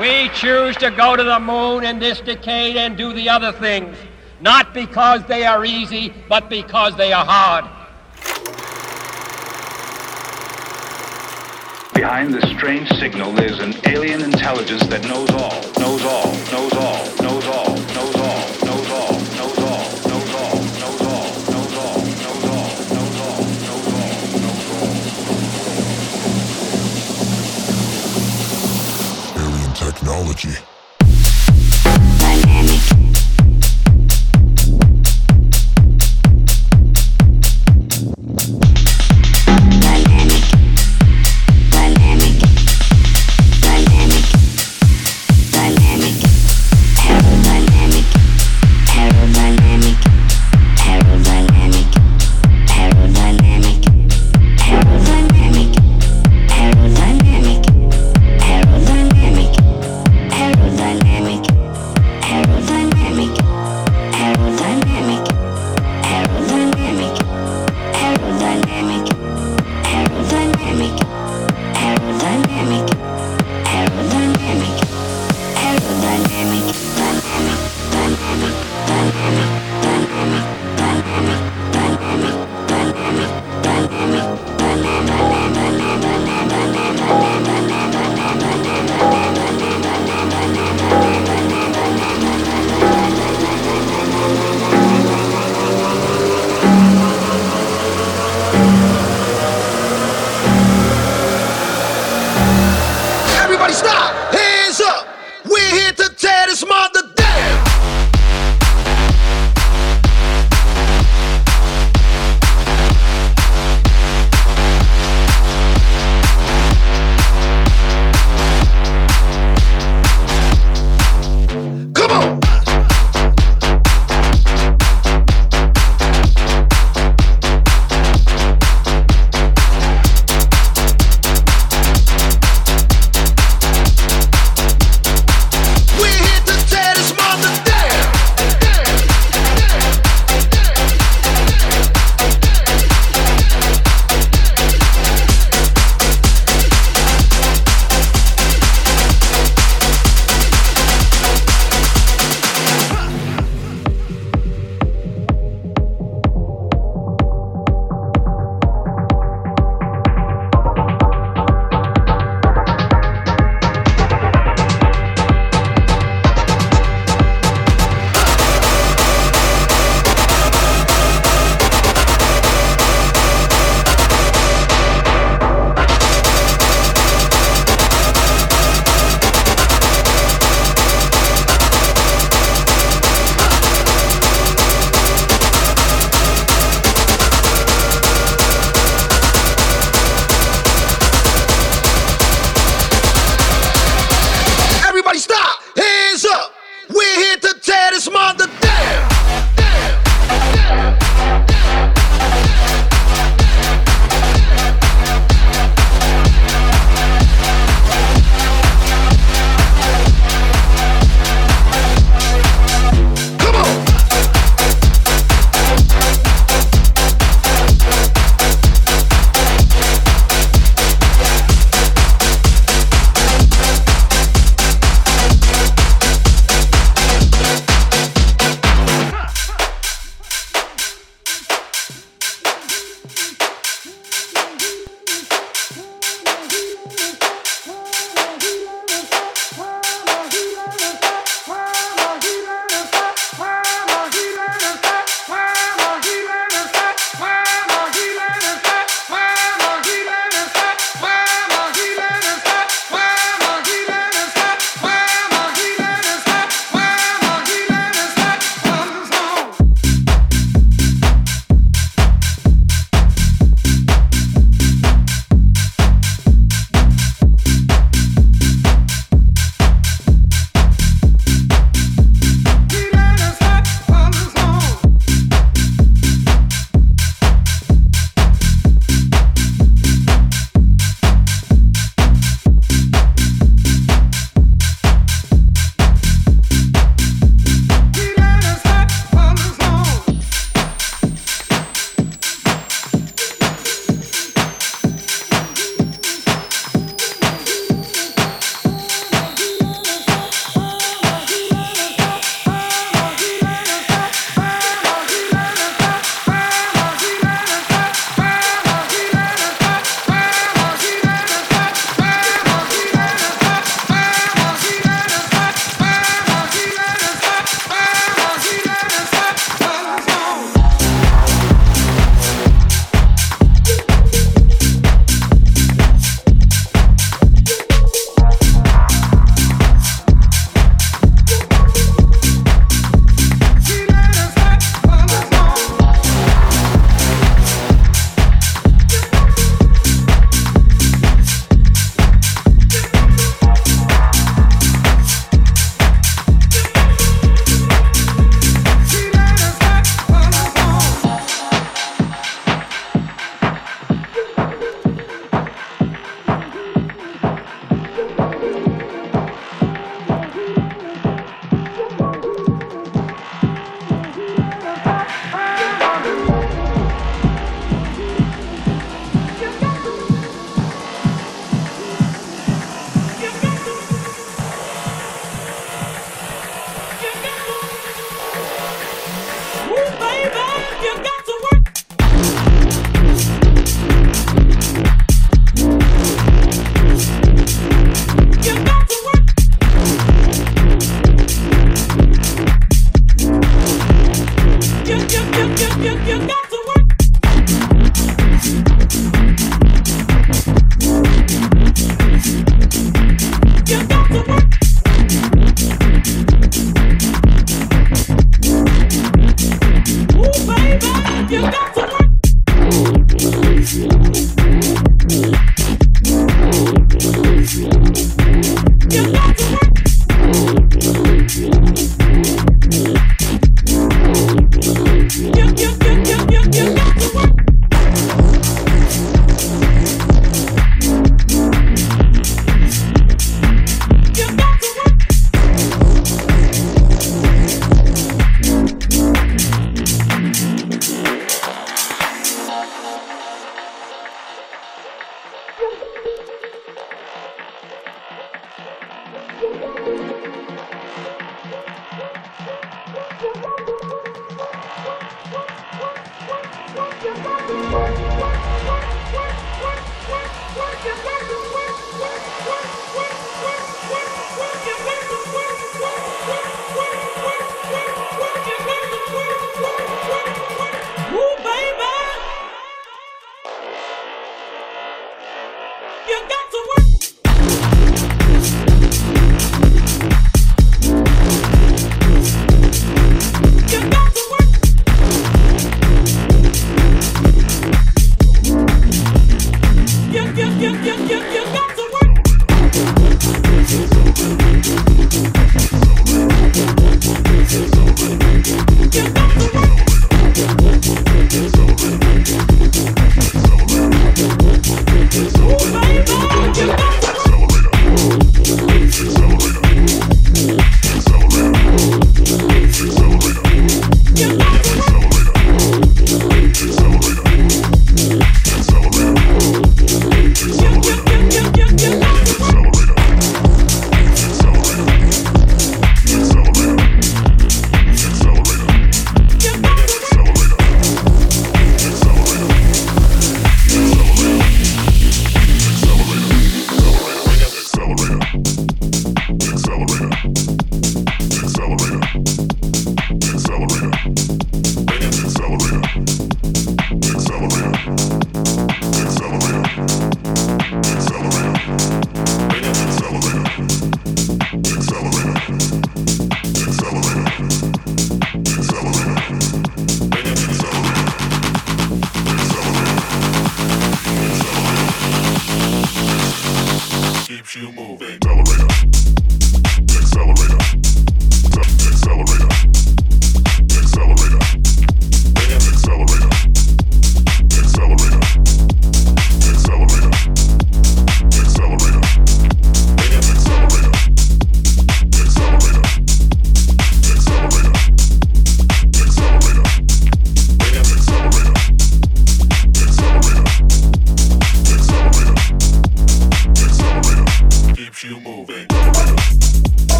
We choose to go to the moon in this decade and do the other things, not because they are easy, but because they are hard. Behind this strange signal is an alien intelligence that knows all, knows all, knows all, technology.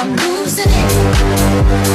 I'm losing it.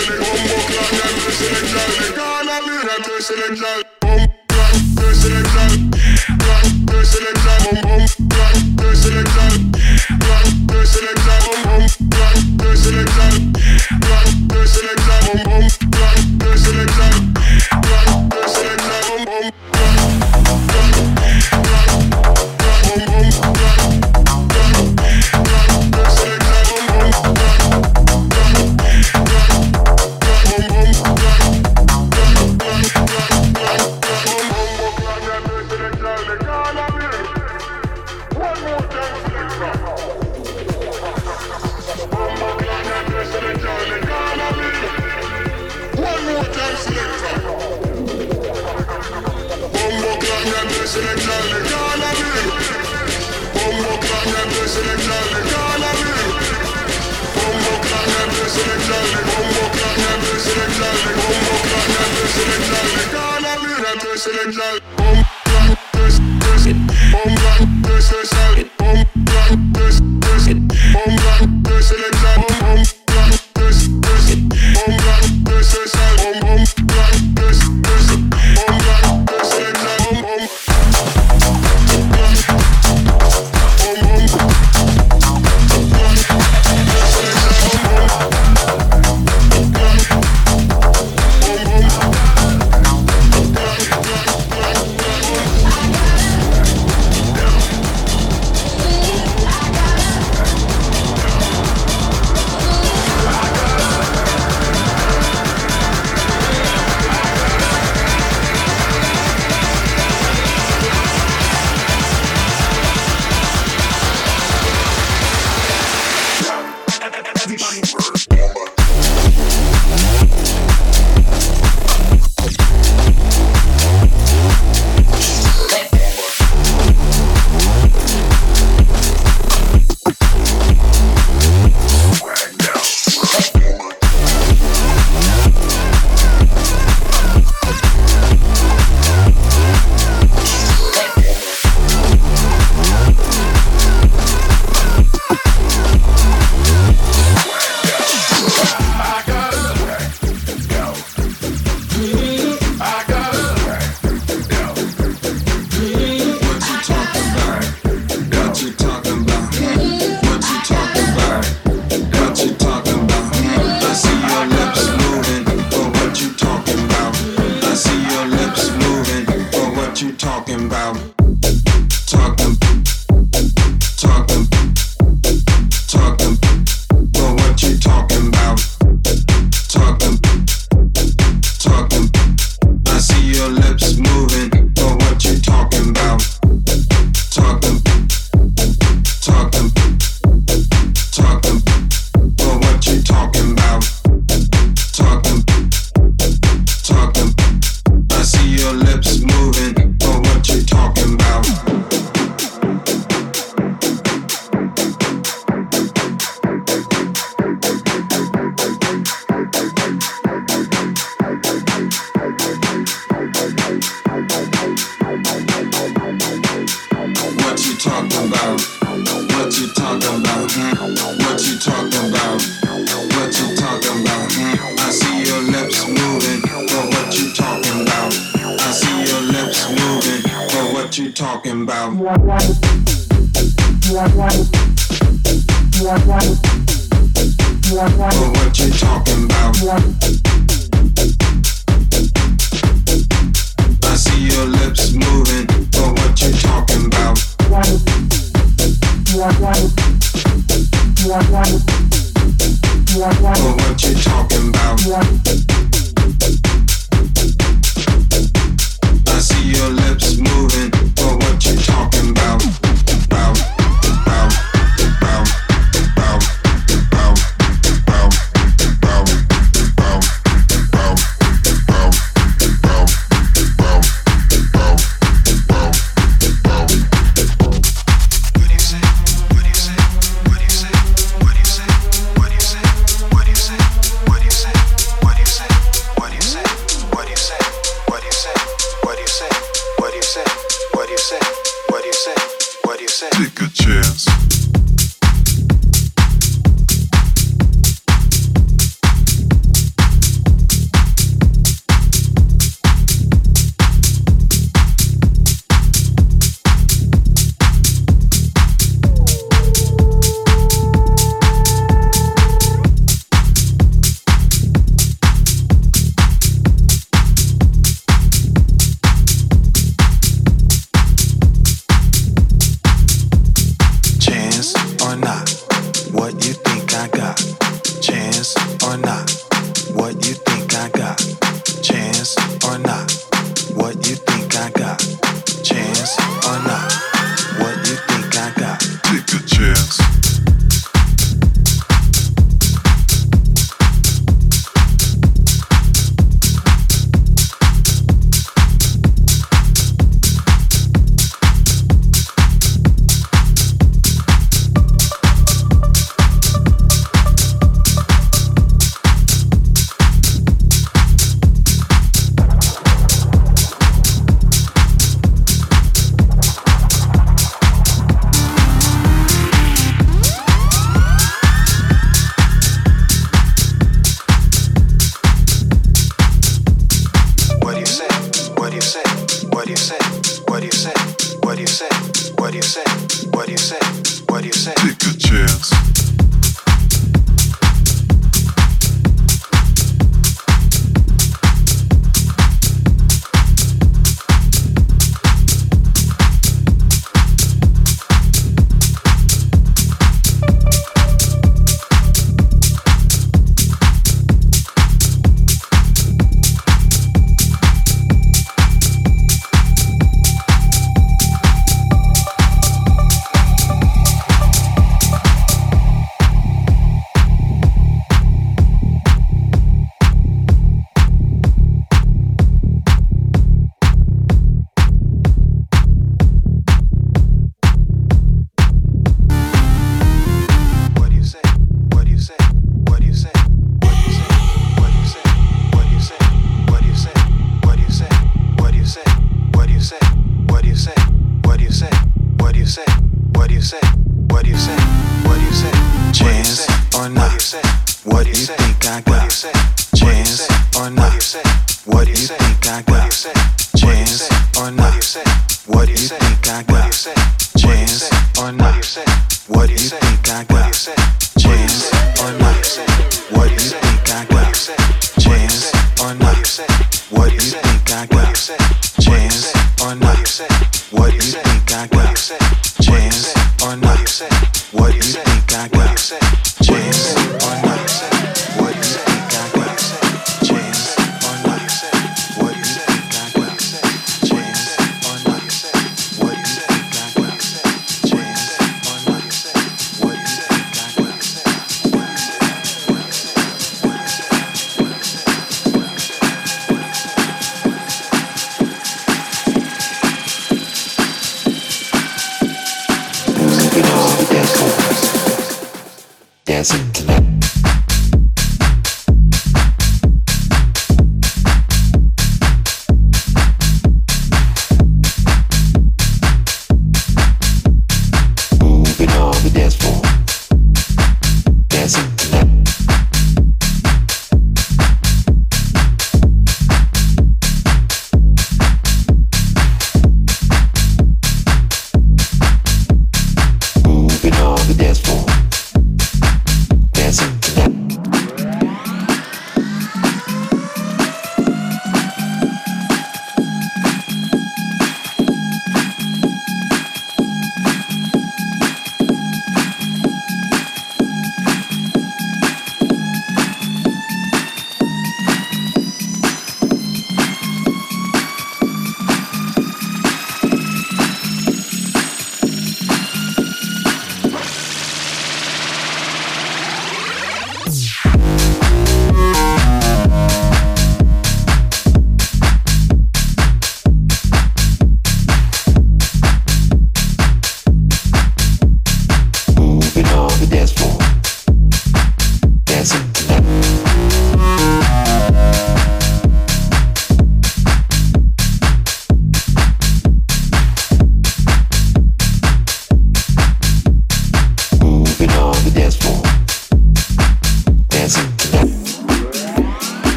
Selecta, Ghana, Selecta, Ghana, Selecta. one.